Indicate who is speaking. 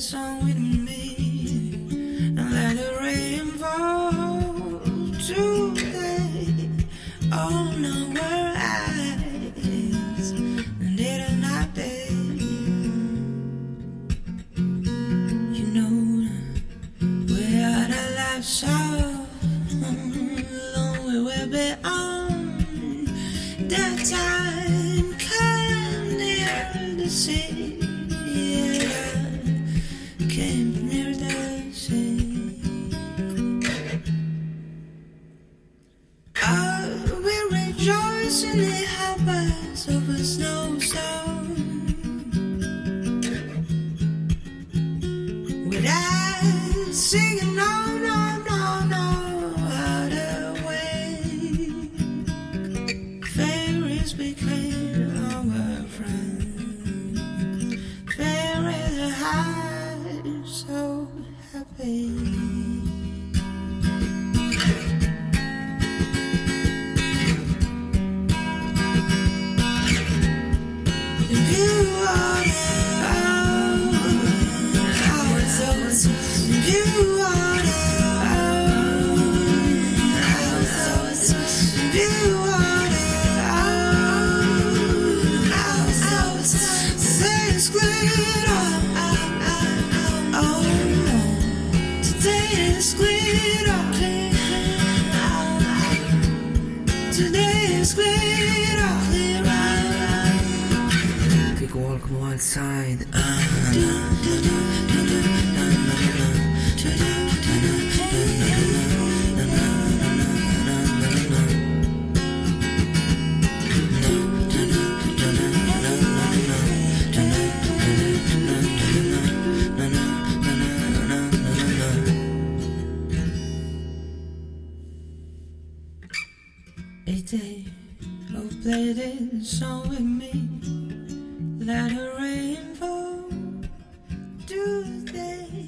Speaker 1: song with me and let it rainbow today. Oh no, where eyes and it and not day. You know we're out life so long we will be on that time come near the sea. Rejoice in the harvest of a snowstorm. Without singing, no, no, no, no, out way. Fairies became our friends. Fairies are high, so happy. Today is glitter. Today is glitter.
Speaker 2: Take
Speaker 1: A day of bleeding showing me that a rainbow do they